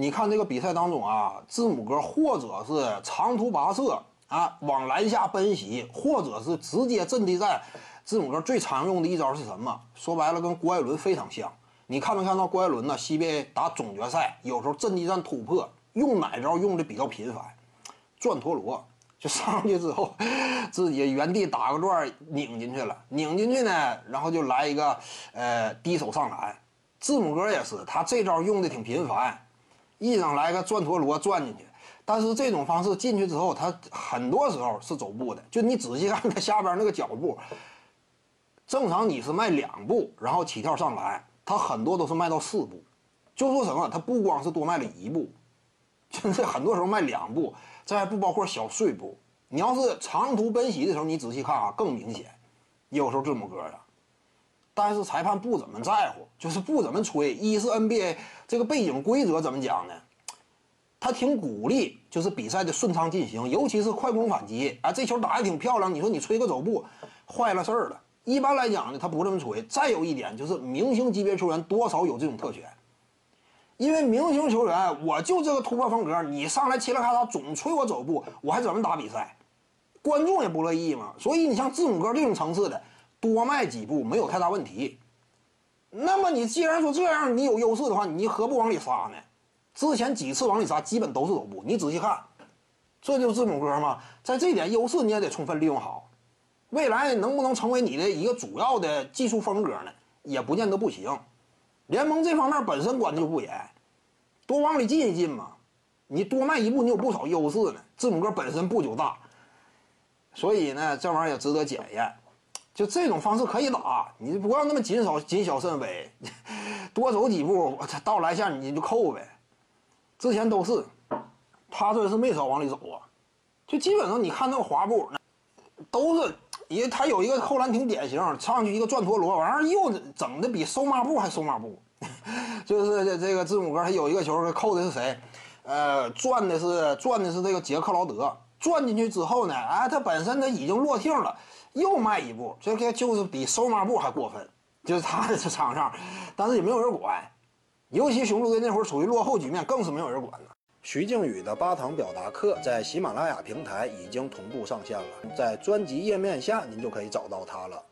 你看这个比赛当中啊，字母哥或者是长途跋涉啊，往篮下奔袭，或者是直接阵地战，字母哥最常用的一招是什么？说白了，跟郭艾伦非常像。你看没看到郭艾伦呢？CBA 打总决赛，有时候阵地战突破用哪招用的比较频繁？转陀螺，就上去之后，自己原地打个转拧进去了，拧进去呢，然后就来一个呃低手上篮。字母哥也是，他这招用的挺频繁，一上来个转陀螺转进去。但是这种方式进去之后，他很多时候是走步的。就你仔细看他下边那个脚步，正常你是迈两步，然后起跳上来。他很多都是迈到四步，就说什么，他不光是多迈了一步，就是很多时候迈两步，这还不包括小碎步。你要是长途奔袭的时候，你仔细看啊，更明显。有时候字母哥的，但是裁判不怎么在乎，就是不怎么吹。一是 NBA 这个背景规则怎么讲呢？他挺鼓励，就是比赛的顺畅进行，尤其是快攻反击。啊，这球打的挺漂亮，你说你吹个走步，坏了事儿了。一般来讲呢，他不这么吹。再有一点就是，明星级别球员多少有这种特权，因为明星球员我就这个突破风格，你上来嘁哩咔嚓总吹我走步，我还怎么打比赛？观众也不乐意嘛。所以你像字母哥这种层次的，多迈几步没有太大问题。那么你既然说这样你有优势的话，你何不往里杀呢？之前几次往里杀基本都是走步，你仔细看，这就是字母哥嘛，在这点优势你也得充分利用好。未来能不能成为你的一个主要的技术风格呢？也不见得不行。联盟这方面本身管的就不严，多往里进一进嘛。你多迈一步，你有不少优势呢。字母哥本身步就大，所以呢，这玩意儿也值得检验。就这种方式可以打，你不要那么谨小谨小慎微，多走几步，到篮下你就扣呗。之前都是，他这是没少往里走啊。就基本上你看那个滑步，都是。因为他有一个扣篮挺典型，上去一个转陀螺，完事又整的比收抹布还收抹布，就是这这个字母哥他有一个球扣的是谁？呃，转的是转的是这个杰克劳德，转进去之后呢，哎，他本身他已经落听了，又迈一步，这个就是比收抹布还过分，就是他的这场上，但是也没有人管，尤其雄鹿队那会儿处于落后局面，更是没有人管了。徐静宇的八堂表达课在喜马拉雅平台已经同步上线了，在专辑页面下您就可以找到他了。